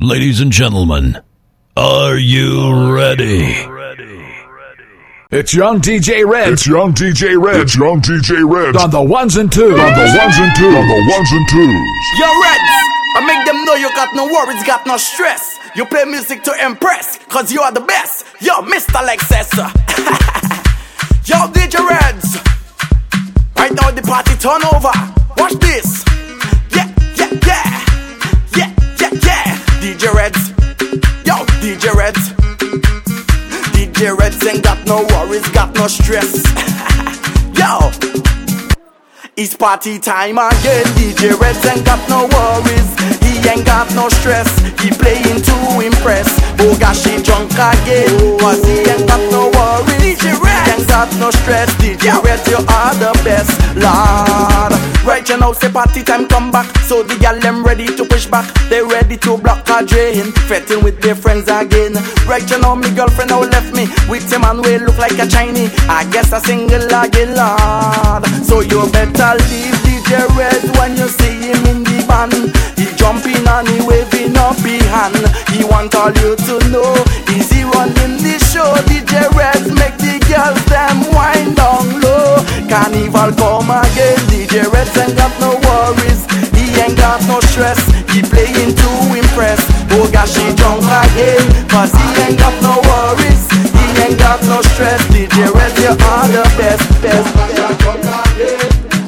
Ladies and gentlemen, are you ready? It's young DJ Red It's young DJ Red. It's young DJ Red. on the ones and twos. On the ones and twos. On the ones and twos. Yo, Reds, I make them know you got no worries, got no stress. You play music to impress, cause you are the best. Yo, Mr. Lexus. Yo, DJ Reds. Right now the party turn got no worries, got no stress. Yo. It's party time again. DJ Reds ain't got no worries. He ain't got no stress. He playing to impress. Oh gosh, he drunk again. Cause he ain't got no worries. DJ Reds got no stress. DJ Reds, you are the best. Lord. Right you now, say party time come back. So the gal them ready to push back. They ready to block a drain. Fetting with their friends again. Right you know, me girlfriend now left me. With him and we look like a Chinese. I guess a single again, Lord. So you better leave DJ Red when you see him in the band. He jumping and he waving up his hand. He want all you to know. Is he running the show? DJ Red make the girls them wind down low. Carnival come again. DJ Red ain't got no worries. He ain't got no stress. He playing to impress. Oh gosh, he drunk again. Cause he ain't got no worries. He ain't got no stress. DJ Red, you are the best, best, best.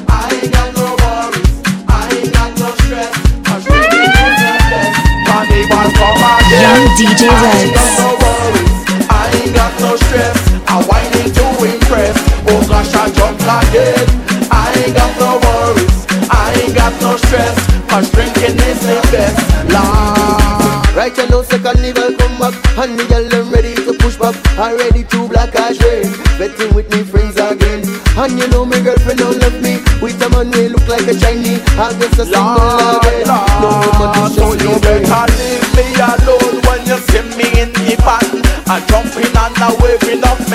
I ain't got no worries. I ain't got no stress. Cause we be the best. Carnival come again. Young DJ Reds. got no worries. I ain't got no stress. I whining to impress. Oh gosh, I jump. I ain't got no worries. I ain't got no stress. Cause drinking is the best. Lord. Right you know say carnival come back And the girl them ready to push back And ready to black as rain Betting with me friends again And you know my girlfriend don't left me With a man we look like a Chinese I guess a single again No woman so you better leave me alone when you see me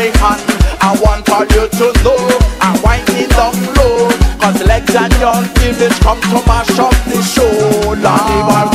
I want all you to know I'm winding down low. Cause legs and young image come to mash up the show. Carnival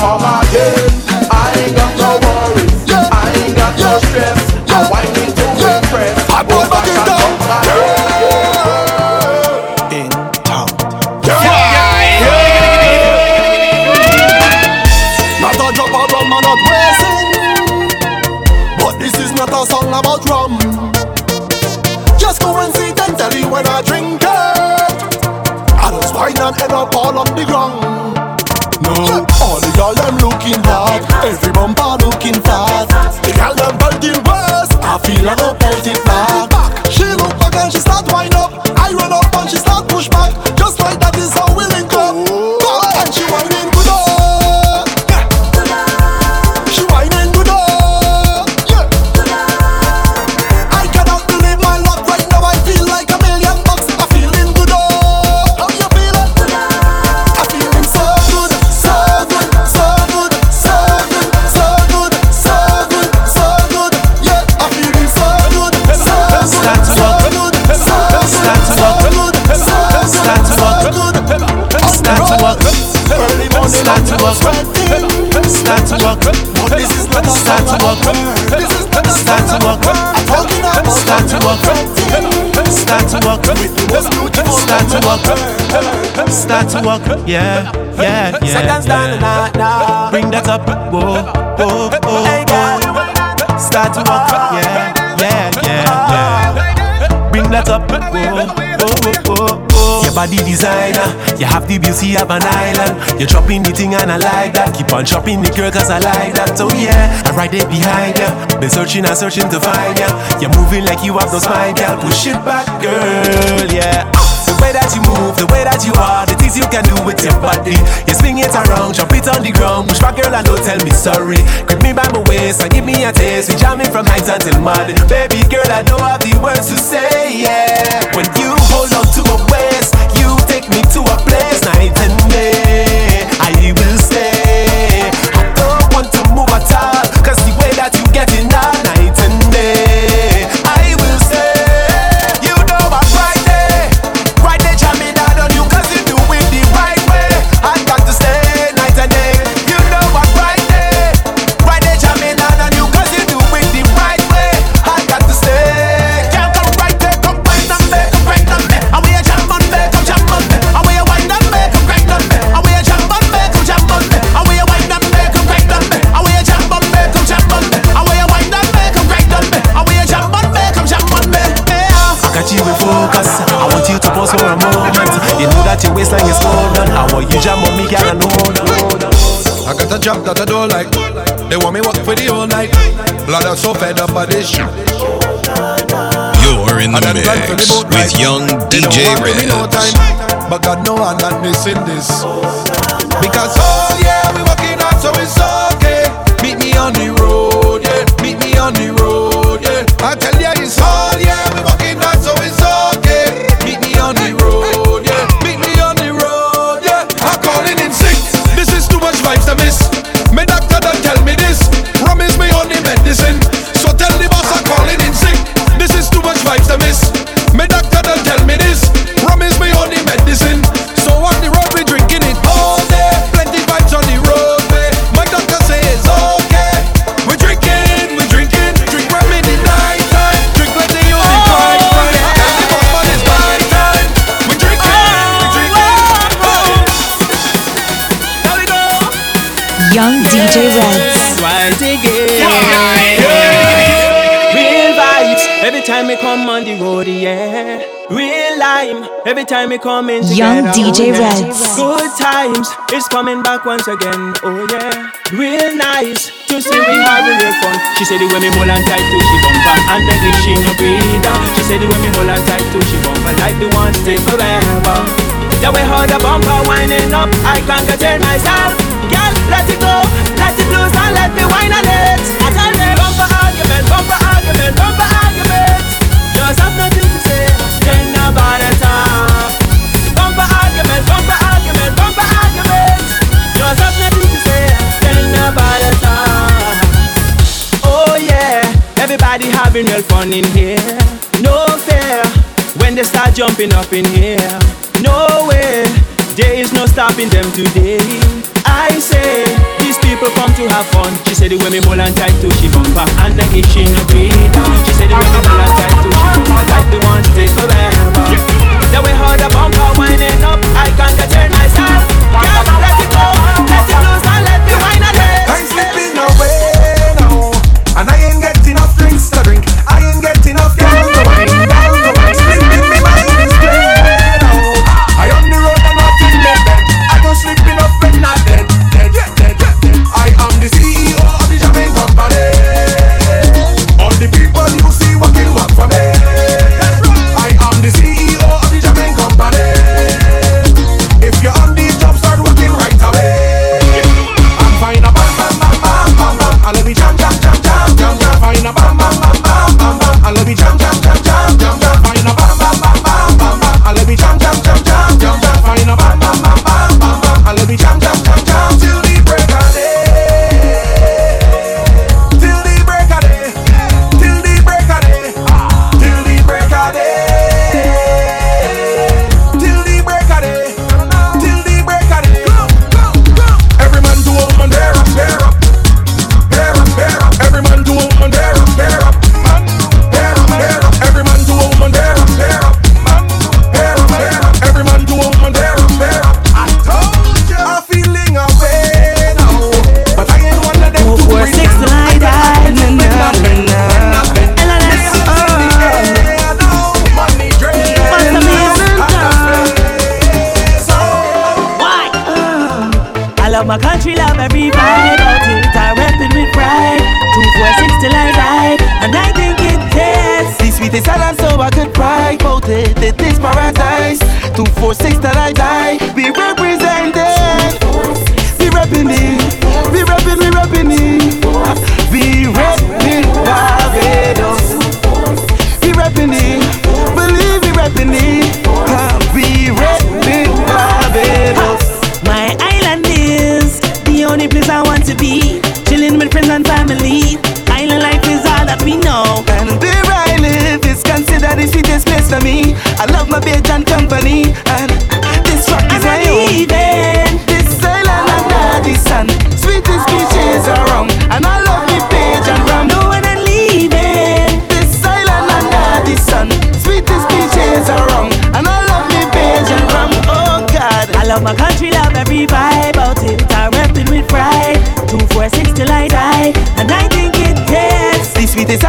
walk. Yeah, yeah, yeah. Seconds down yeah. now. Bring that up. Whoa, whoa, whoa, Hey, girl. Start to walk. Yeah, yeah, yeah, yeah. Bring that up. Whoa, whoa, whoa, whoa. Your body designer, you have the beauty of an island. You're chopping the thing and I like that. Keep on chopping the girl cause I like that. So yeah, I'm right there behind ya. Been searching and searching to find ya. You're moving like you have no spine, girl. Push it back, girl, yeah. Way that you move, the way that you are, the things you can do with your body. You swing it around, jump it on the ground. Push back, girl, and don't tell me sorry. Grip me by my waist and give me a taste. We jamming from night until morning. Baby girl, I don't have the words to say, job that I don't like. They want me work for the whole night. Blood, I'm so fed up of this shit. You're in the mix with young DJ no time, but God know I'm not missing this. Because oh yeah, we working hard, so it's okay. Meet me on the road, yeah. Meet me on the road, every time we come in Young DJ oh, yeah. Reds. Good times is coming back once again, oh yeah. Real nice to see we having real fun. She said the way me hold on tight to she bumper and then if she no breathe down. She said the way me hold on tight to she bumper like the one stay forever. The way how the bumper winding up, I can't contain myself. Girl, let it go, let it loose and let me on it. I tell you, bumper argument, bumper argument, bumper argument. Just have nothing to say, then nobody talk. Having real fun in here. No fear when they start jumping up in here. No way, there is no stopping them today. I say these people come to have fun. She said the way me hold on tight to she bumper and then if she no down. She said the way me hold on tight to she bumper like the one stay forever. The way how the bumper winding up, I can't contain myself. Girl, Love my country, love every vibe about it. I rep it with pride. Two, four, six till I die, and I think it tastes The sweetest island so I could cry about it. It is paradise. Two, four, six till I die. We represent it. We repping it. Love my country, love every vibe about it. I rep it with pride. Two, four, six till I die, and I think it tastes. the sweetest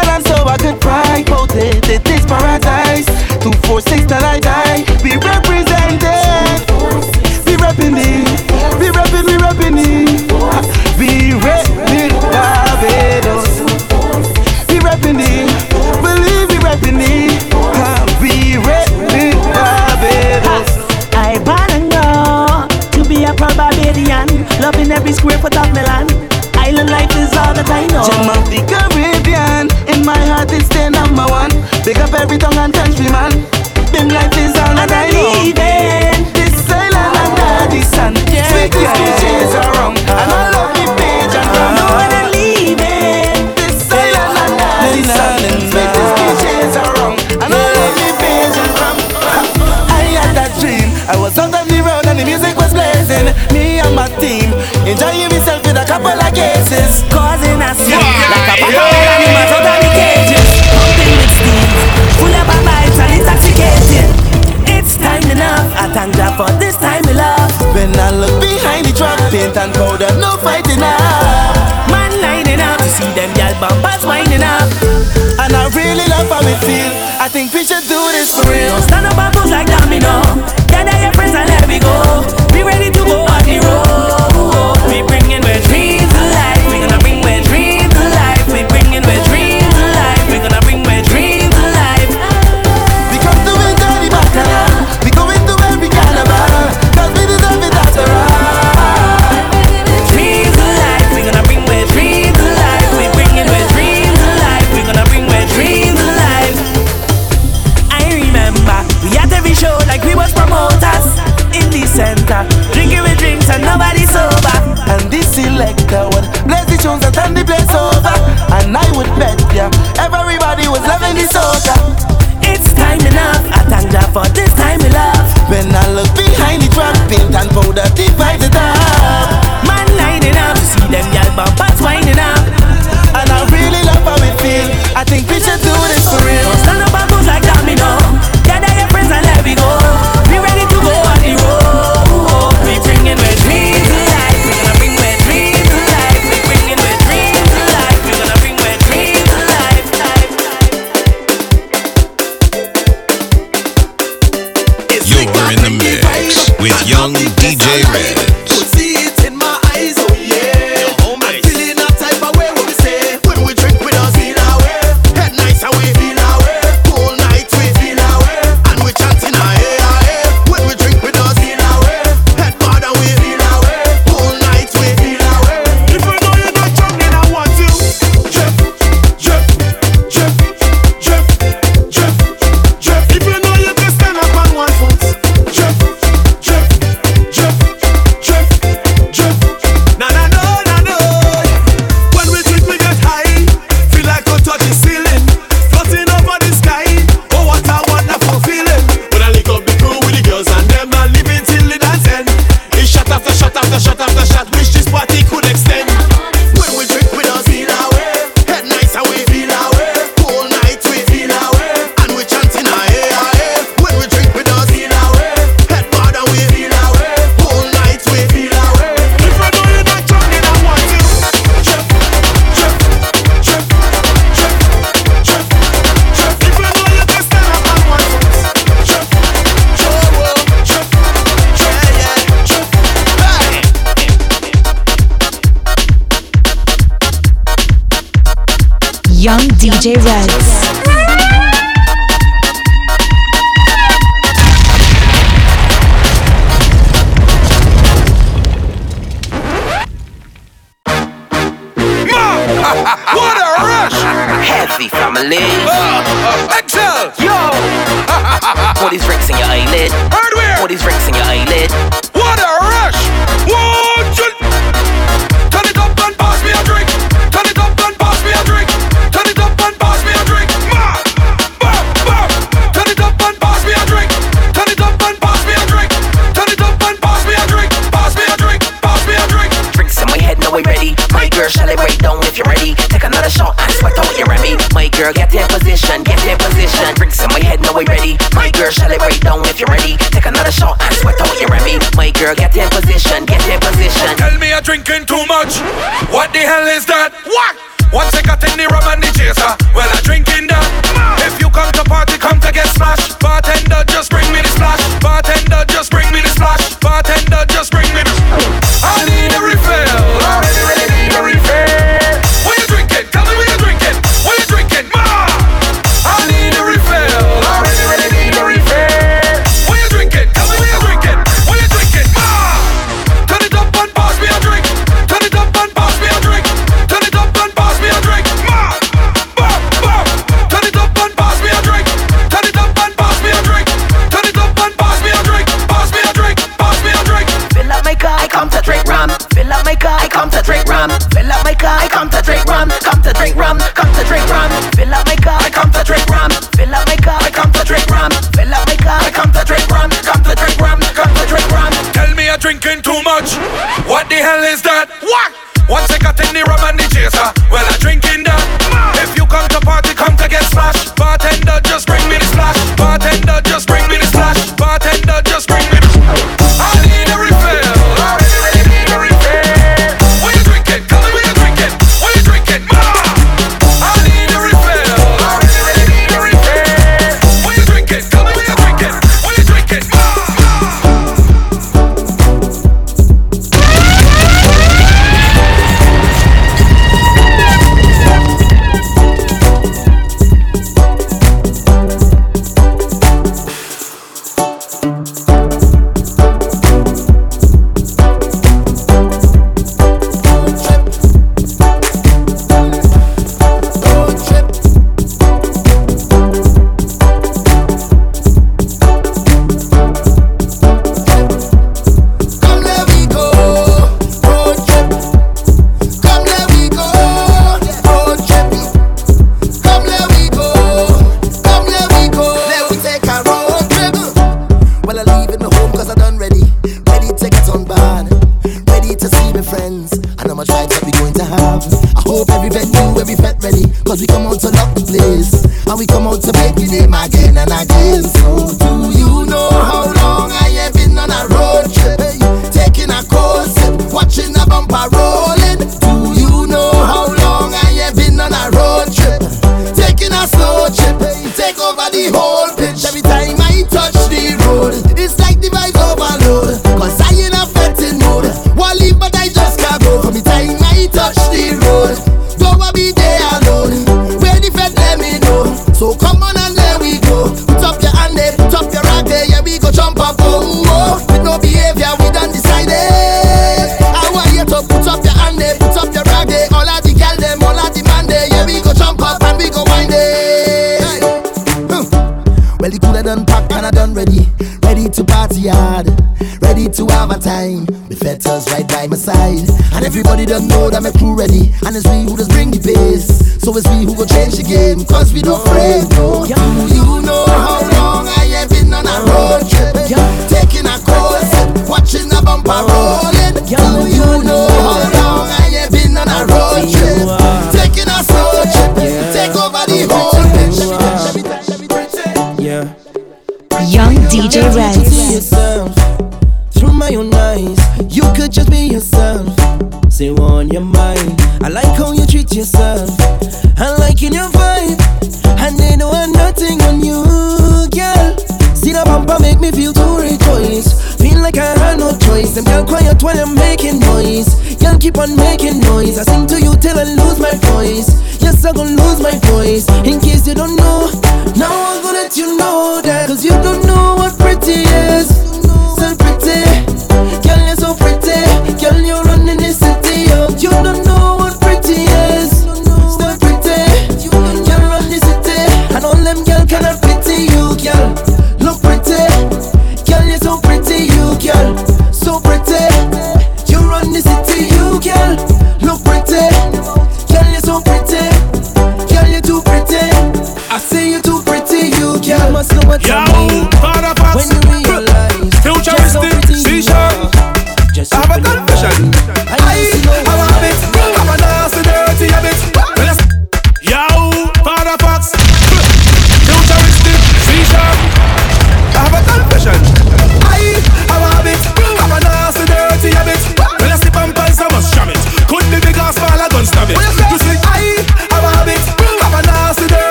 it feels. I think we should do DJ Reds. it undecided. I want you to put up your hand there, put up your rag there. All of the girl all of the there. Yeah, we go jump up and we go wind there. Done and I done ready. Ready to party hard, ready to have a time. The fetters right by my side. And everybody done know that my crew ready. And it's we who just bring the pace. So it's we who go change the game. Cause we don't play, no. Do you know how yourself. I'm liking your vibe, and they don't want nothing on you, girl. See the bumper make me feel too rejoice. Feel like I had no choice. Them girl quiet while I'm making noise. Girl keep on making noise. I sing to you till I lose my voice. Yes, I'm gonna lose my voice in case you don't know.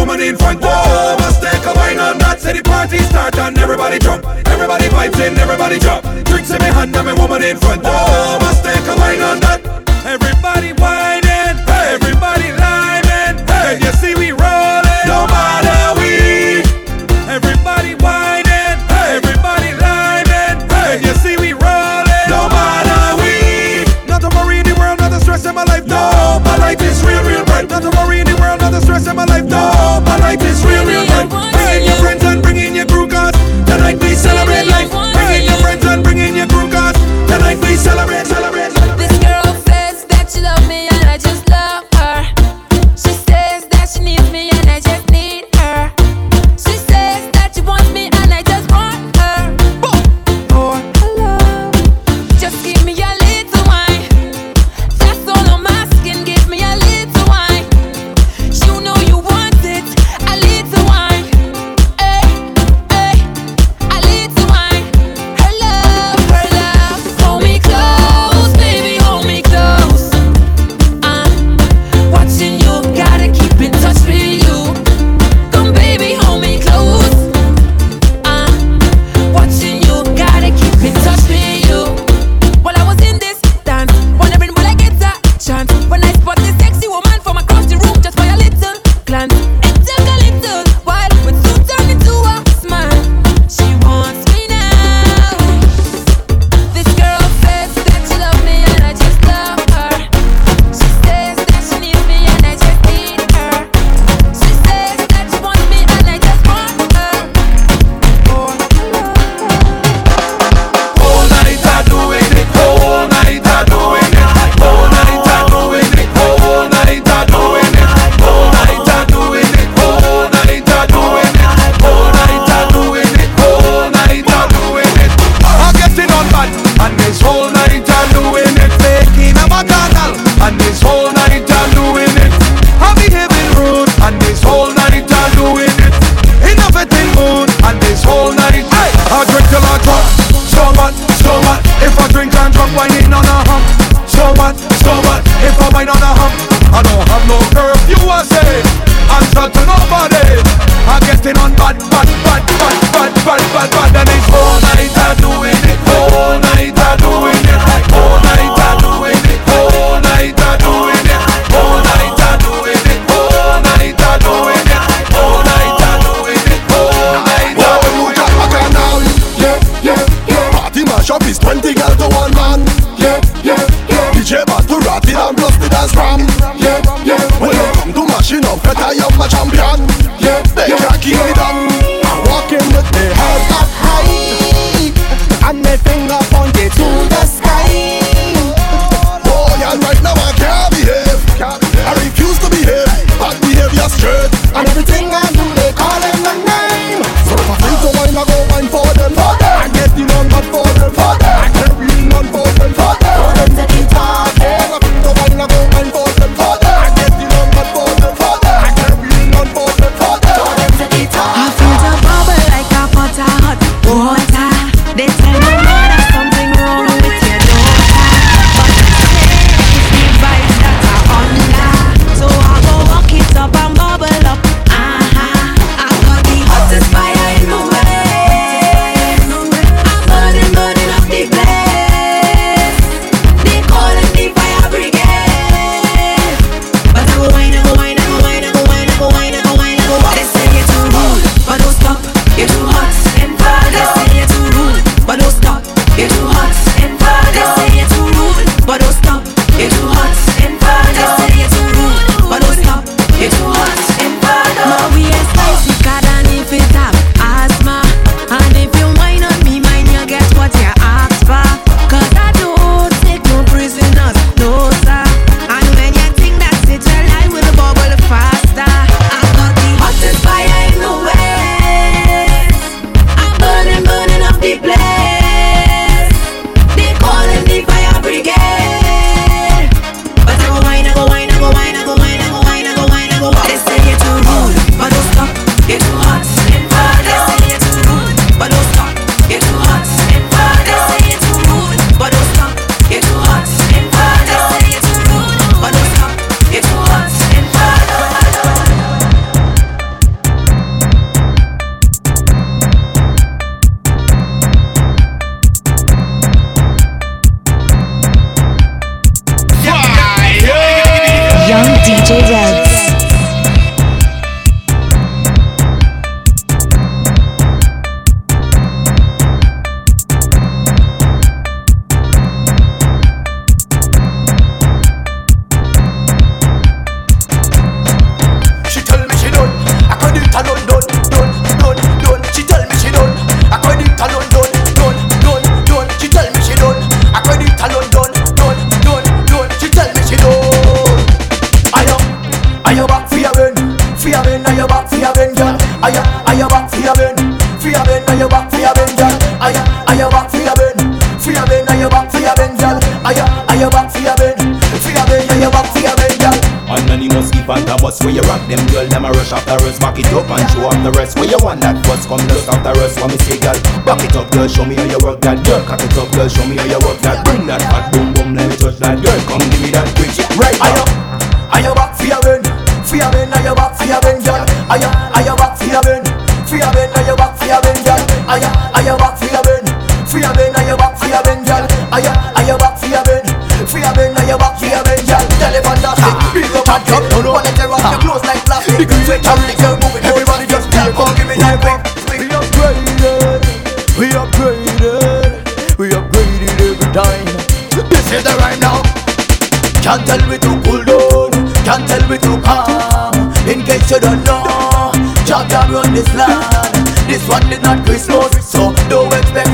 woman in front row must take a wine on that. Say the party start and everybody jump. Everybody vibes in, everybody jump. Drinks in my hand and my woman in front row must take a wine on that. Everybody whining, hey. everybody liming. Hey. Can you see we rolling? No matter we. Everybody whining, hey. everybody liming. Hey. Can you see we rolling? No matter we. Not a worry in the world, not a stress in my life. No, my life is real, real bright. Not a worry in the world, not a stress in my life. No.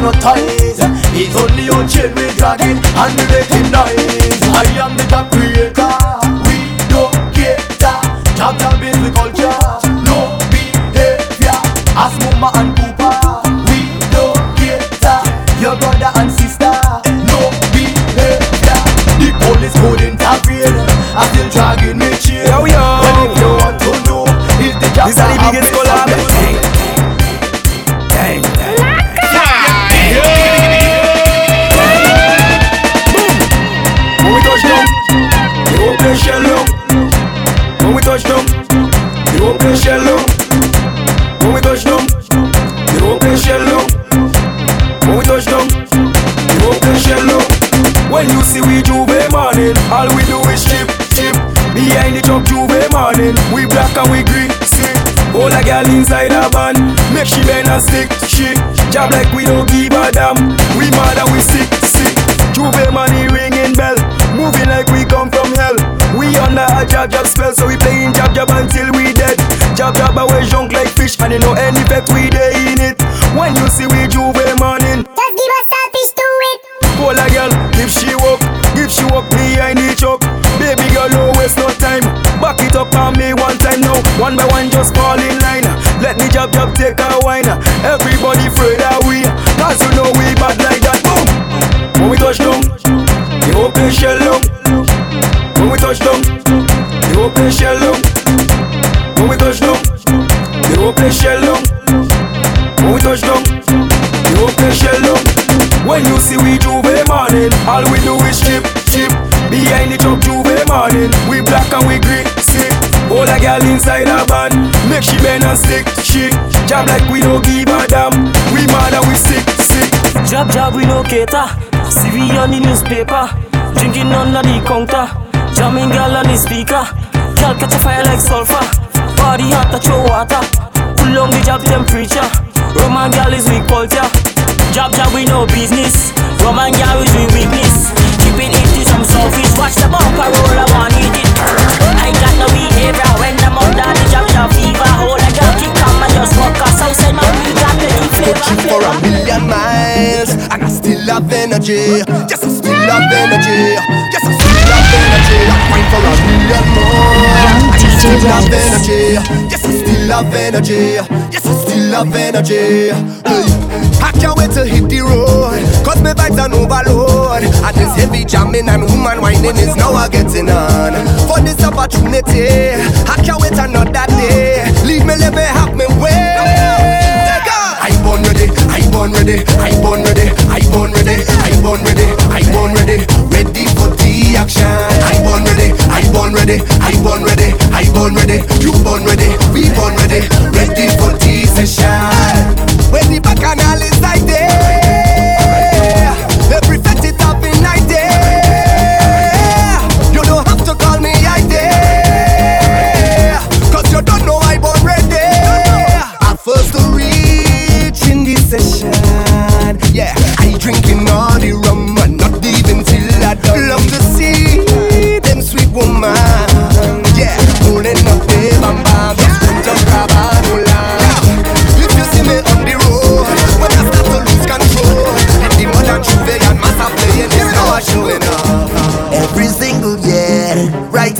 hypnotized It's only your chain we're dragging and we recognize we no cater. See we on the newspaper, drinking on the counter. Jamming girl on the speaker, girl catch a fire like sulfur. Body hot, touch your water. Pull on the job temperature. Roman girl is weak culture. Job job we no business. Roman girl is we weakness. Keeping it I'm selfish. Watch the bumper roll, I want it. I got no behavior when I'm under the job job fever. Hold a girl keep coming just walk us outside my weed and make it flip Coaching for a million miles And I still have energy. Yes, I still have energy. Yes, I still have energy. I'm fine for a million more. And I still have energy. Yes, I still have energy. Yes, I still have energy. Hey. I can't wait to hit the road. Cause my vibes are overload. And this heavy jamming and woman whining is now getting on. For this opportunity, I can't wait another day. Leave me, let me have me way. I born ready, I born ready, I born ready, I born ready, I born ready, I born ready, ready for the action. I born ready, I born ready, I born ready, I born ready, you born ready, we born ready, ready for the session. When the bacchanal is like eh? this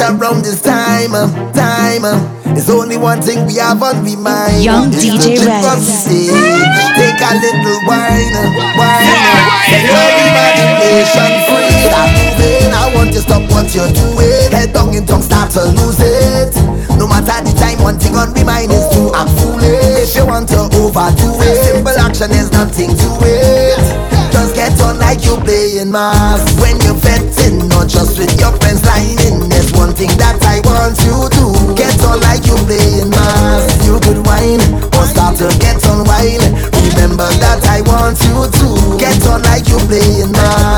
time. Uh, uh, there's only one thing we have on we mind. Young It's DJ to trip Reds. on stage. Take a little wine, uh, wine. Set your imagination free. Start moving. I want you stop what you're doing. Head down in tongue, start to lose it. No matter the time, one thing on my mind is to act foolish. If you want to overdo it, simple action is nothing to it. On like you playing mas. When you're vetting, not just with your friends lining There's one thing that I want you to Get on like you playing mas. You could whine or start to get on wine Remember that I want you to Get on like you playing mas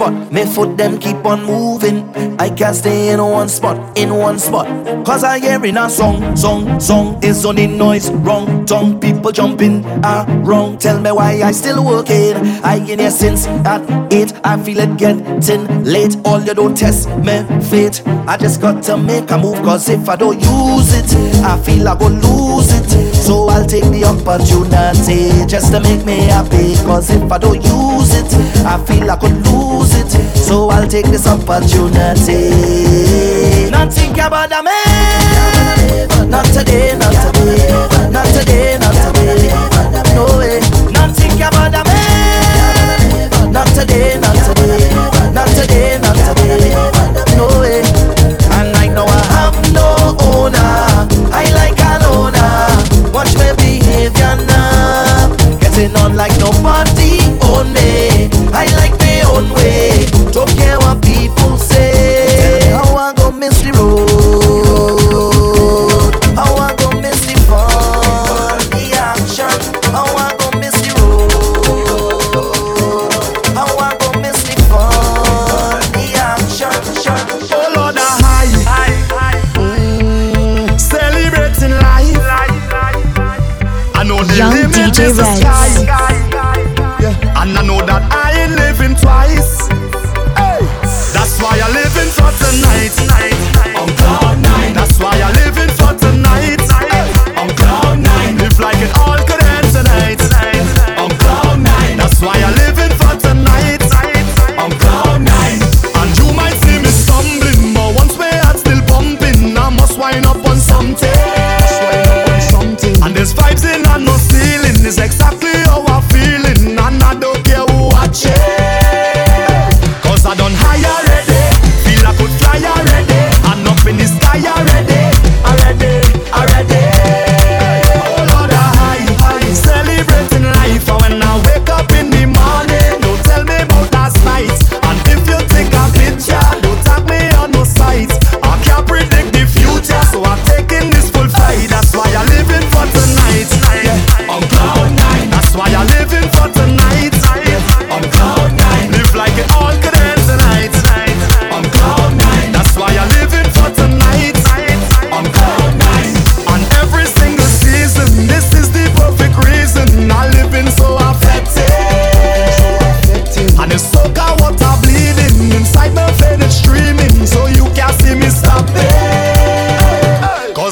spot. Me foot them keep on moving. I can't stay in one spot, in one spot. Cause I hearing a song, song, song is only noise. Wrong tongue, people jumping ah wrong. Tell me why I still working. I in here since at eight. I feel it getting late. All you don't test me fate. I just got to make a move. Cause if I don't use it, I feel I go lose it. So I'll take the opportunity just to make me happy. Cause if I don't use it, I feel I could lose it. So I'll take this opportunity. Not think about a man. Not today, not today. Not today, not today. No way. Not think about a man. Not today, not Getting on like nobody oh, own me.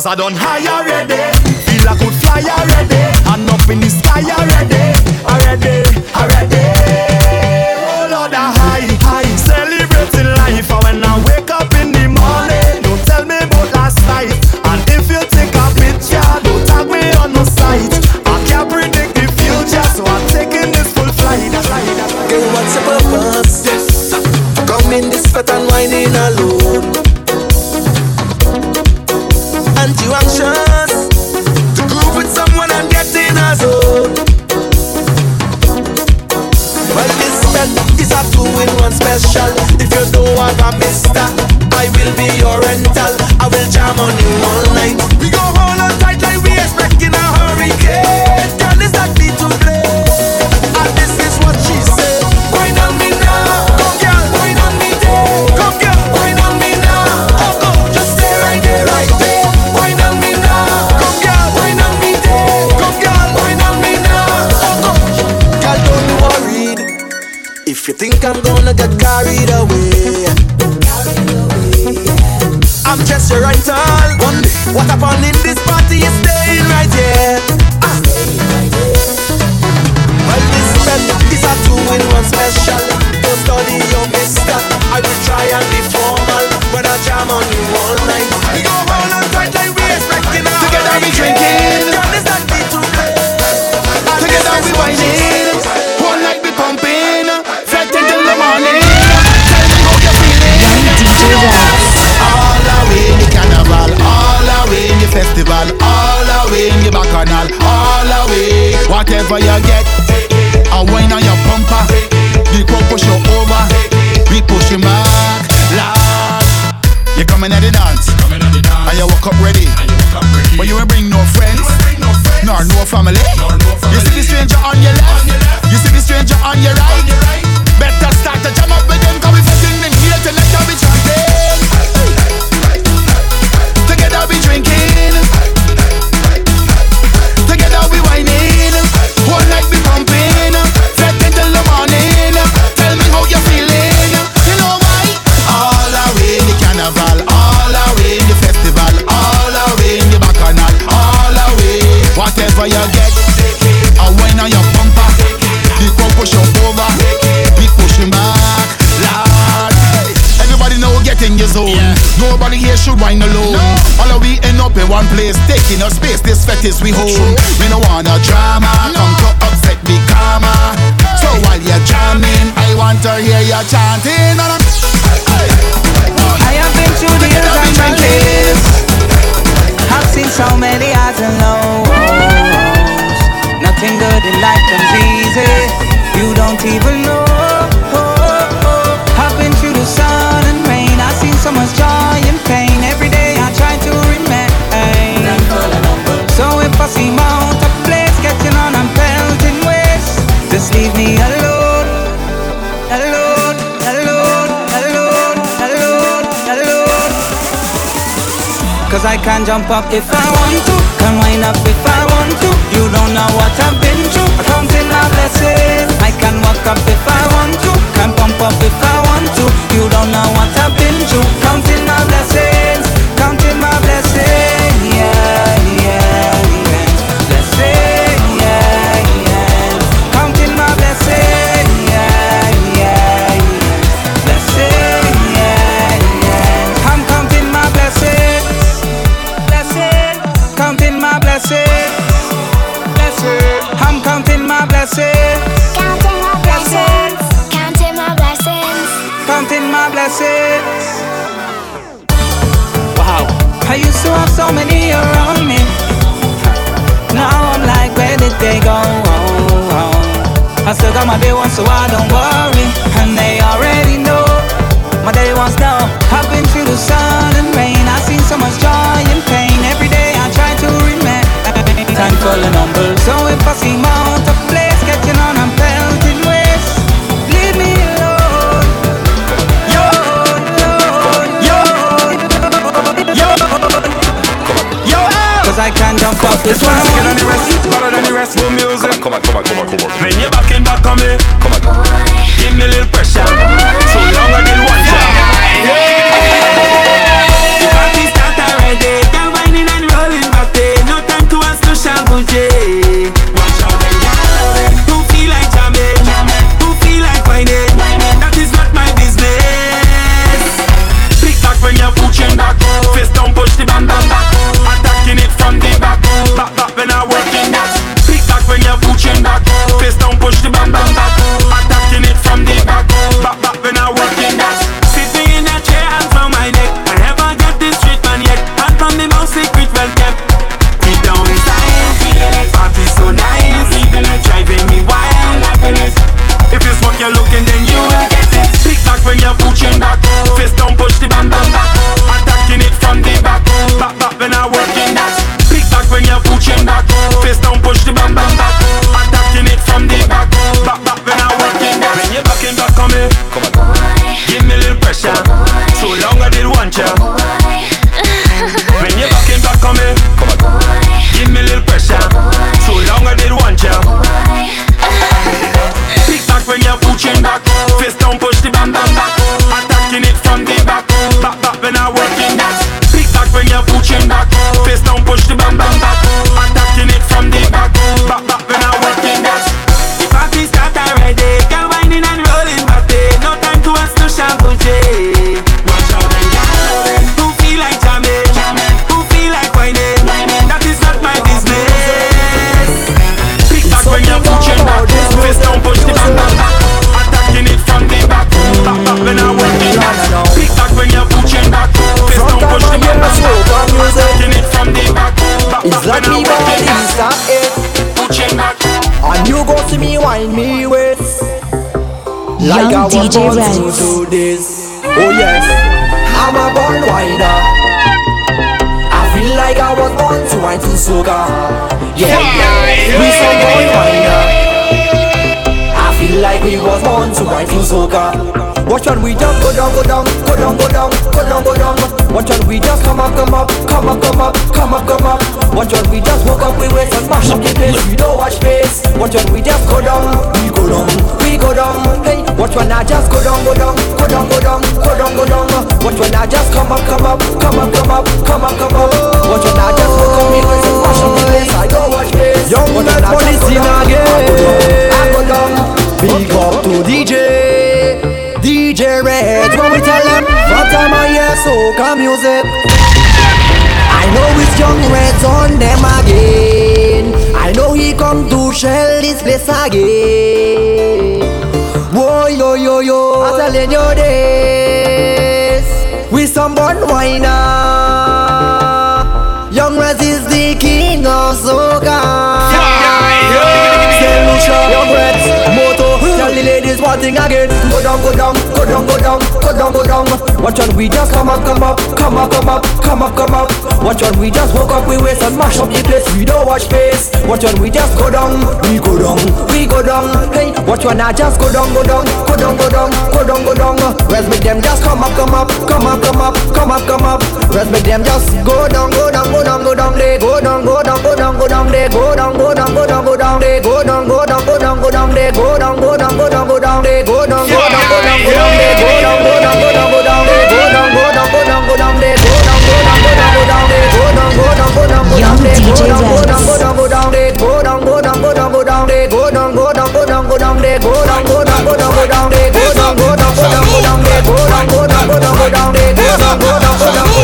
I done high already. Feel I could fly already. And up in the sky already. space this fetish we hold. We no wanna drama, come to upset the karma. So while you're jamming, I want to hear you chanting. I have been through the hills and mountains. I've seen so many highs and lows. Nothing good in life comes easy. You don't even know. I can jump up if I want to, can wind up if I want to. You don't know what I've been through, counting my blessings. I can walk up if I want to, can pump up if I want to. You don't know what I've been through, counting my blessings. got my day ones, so I don't worry. And they already know my day ones know. I've been through the sun and rain. I've seen so much joy and pain. Every day I try to remain thankful and humble. So if I see out of place, catching on, I'm pelting waves. Leave me alone. Yo, Lord, yo, yo, yo. Cause I can't jump off this one. Better on the rest, better than the rest. Good music. Come on, come on, come on, come on come here Like Young I was DJ born to Reds. do this. Oh yes. I'm a born whiner I feel like I was born to wine to soca. Yeah, yeah, we some born whiner I feel like we was born to wine to soca. Watch when we just go down, go down, go down, go down, go down, go down. Watch when we just come up, come up, come up, come up, come up, come up. Watch when we just woke up, we wait and smash up the place. We don't watch face. Watch when we just go down, we go down, we go down. Hey, watch when I just go down, go down, go down, go down, go down, go down. Watch when I just come up, come up, come up, come up, come up, come up. Watch when I just woke up, we wait and smash up the place. I don't watch face. Young watch when I just go down, I go down. Big up to DJ. DJ Reds, when we tell them From time I hear soca music I know it's young Reds on them again. I know he come to shell this place again. Whoa, yo, yo, yo. I'm telling you this. We some born whiner ah. One thing again Go down, go down, go down, go down, go down, go down Watch when we just come up, come up, come up, come up, come up, come up Watch when we just woke up, we waist and mash up the place We don't watch face Watch when we just go down, we go down, we go down Hey, watch when I just go down, go down, go down, go down, go down, go down Rest make them just come up, come up, come up, come up, come up, come up Rest make them just go down, go down, go down, go down They go down, go down, go down, go down They go down, go down, go down, go down They go down, go down, go down, go down They go down, go down, go down, go down They go down, go down, go down, go down They go down, go down, go down, go down They go down, go down, go down, go down They go down, go down, go down, go down They go down, go down, go down, go down They go down, go down, go down, go down They go down, go down, go down, go down They go down, go down, go down, go down They go down, go down, go down, go down They go down, go down, go down, go down They go down, go down, go down, go down They go down, go down, go down,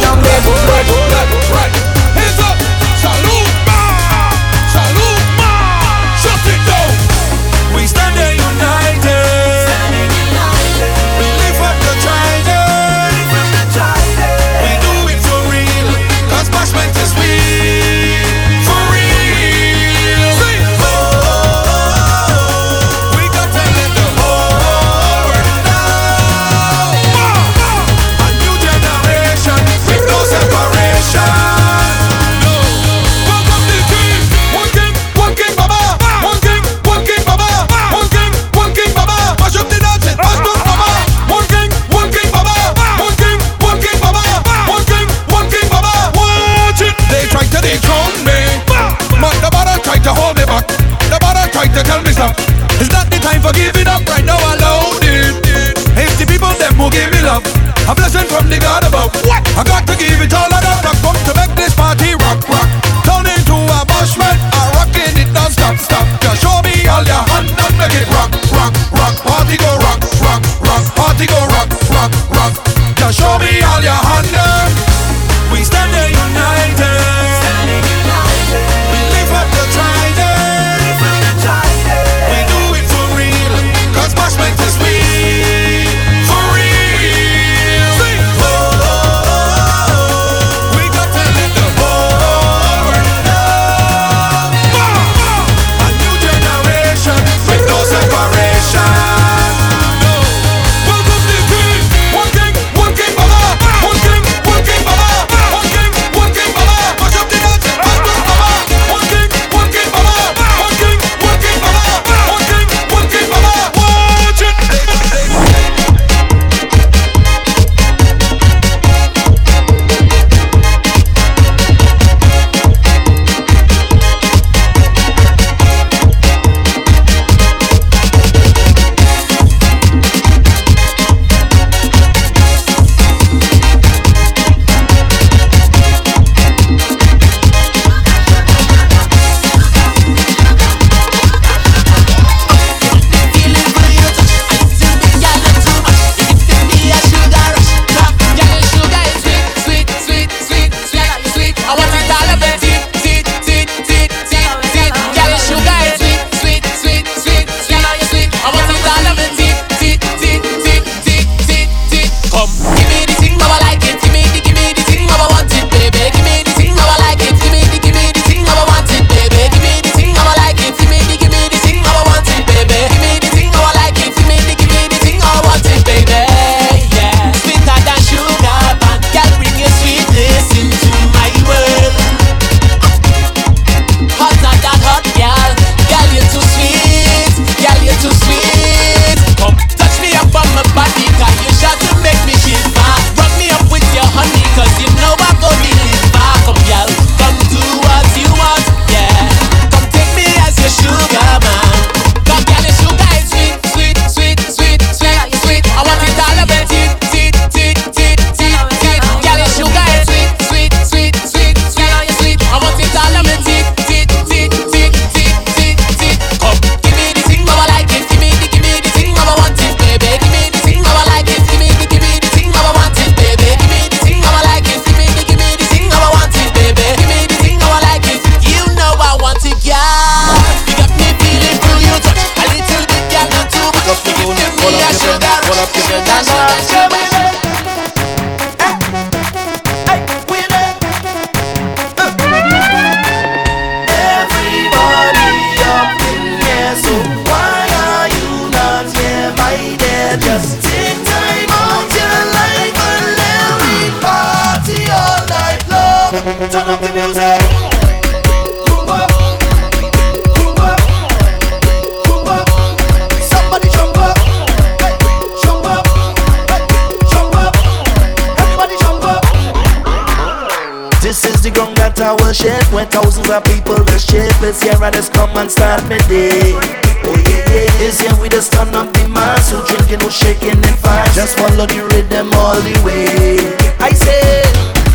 Thousands of people the shapeless here I just come and start me day. Oh yeah, yeah, it's here we just turn up the mas So drinking, no shaking and fast Just follow the rhythm all the way. I say,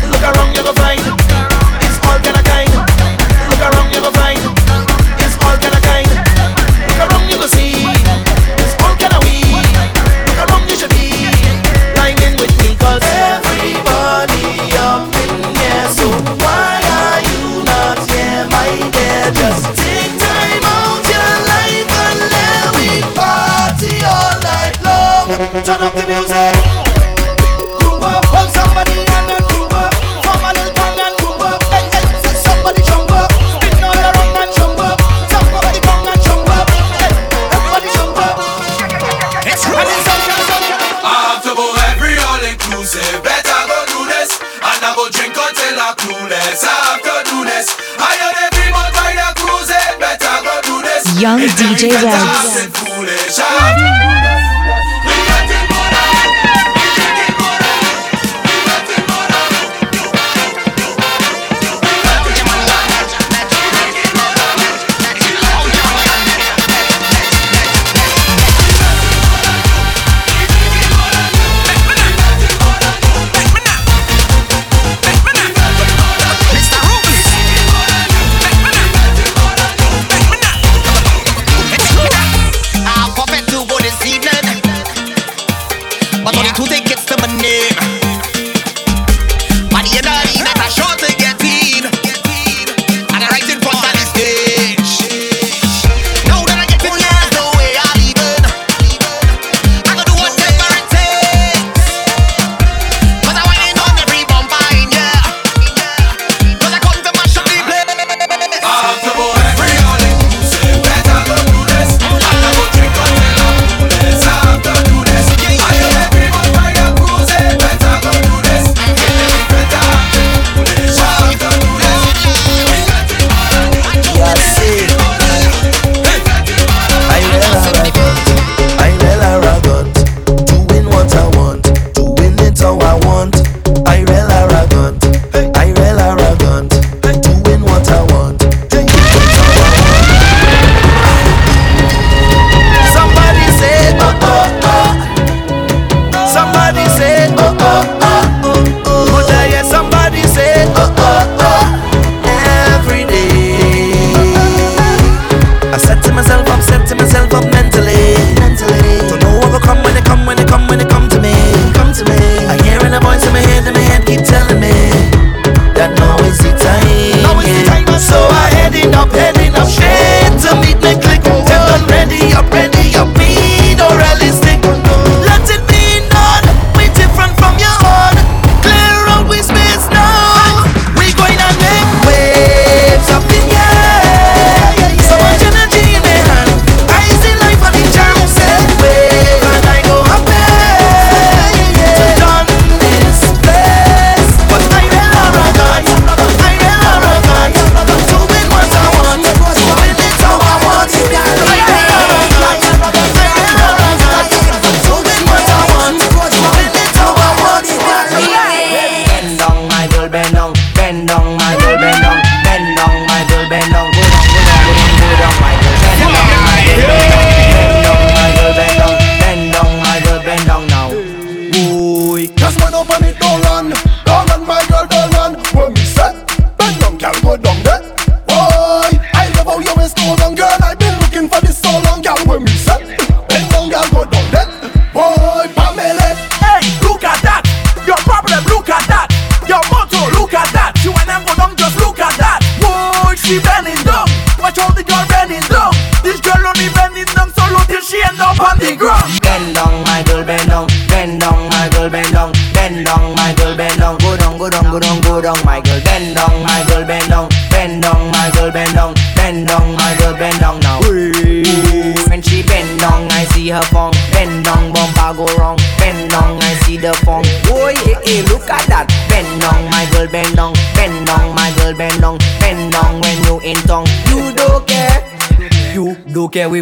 look around, you're gonna find turn up the music. Up, somebody and then up. A little and up. Jump up. All and jump up. And jump up. Everybody jump up. And it's. I every all inclusive. Better go do this. And I drink until I'm clueless. Do this. I everyone. Better go do this. Young DJ Rex.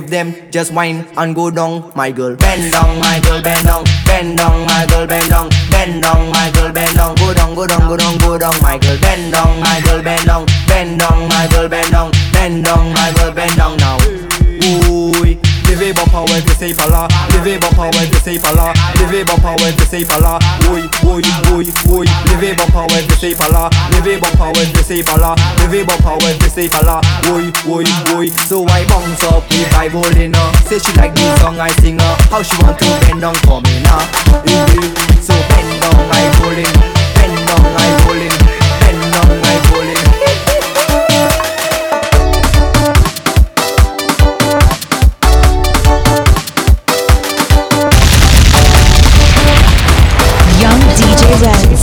with them, just whine and go down, my girl. Bend down, my girl, bend down, bend down, my girl, bend down, bend down, my girl, bend down, go down, go down, go down, go down, my girl. Bend down, my girl, bend down, bend down, my girl, bend down, bend down, my girl, bend down now. Levez vos pa' web, c'est pas là. Levez vos pa' web, c'est pas là. Levez vos pa' web, c'est pas là. Oui, oui, oui, oui. Levez vos pa' web, c'est pas là. Levez vos pa' web, c'est pas là. Levez vos pa' web, pas là. Oui, oui, oui. So I bounce up if I rolling her. Say she like this song I sing her. How she want to bend down for me now. Eh, eh. So bend down, I rolling. Presents.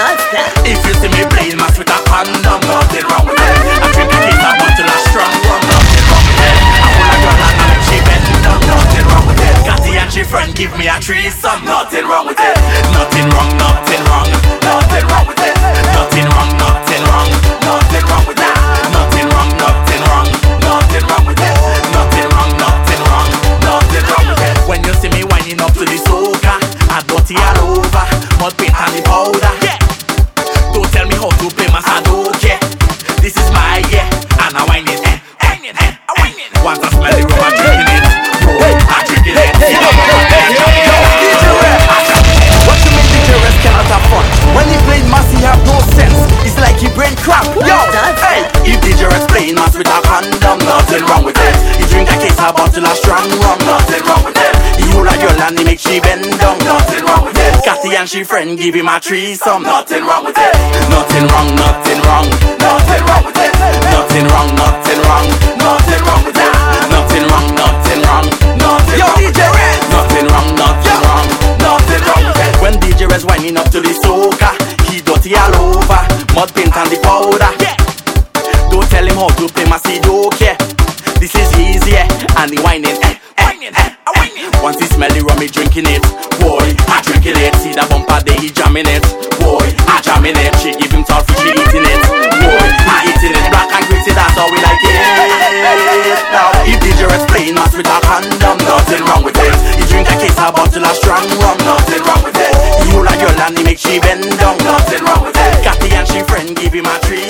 If you see me playing mas with a condom, nothing wrong with it. I think it is a bottle of strong rum, nothing wrong with it. I pull a gun and I make she bend down, nothing wrong with it. Catty and she friend give me a threesome, nothing wrong with it. Nothing wrong, nothing wrong, nothing wrong with it. Nothing wrong. and she friend give him a threesome. Nothing wrong with it. Nothing wrong, nothing wrong. Nothing wrong with it. Nothing wrong, nothing wrong. Nothing wrong with that. Nothing wrong, nothing wrong. Nothing Yo, wrong DJ Red. Nothing wrong, nothing wrong. Nothing wrong with it. When DJ Red's winding up to the soca, he dirty all over. Mud paint and the powder. she bend down. Nothing wrong with it. Cathy and she friend give him a treat.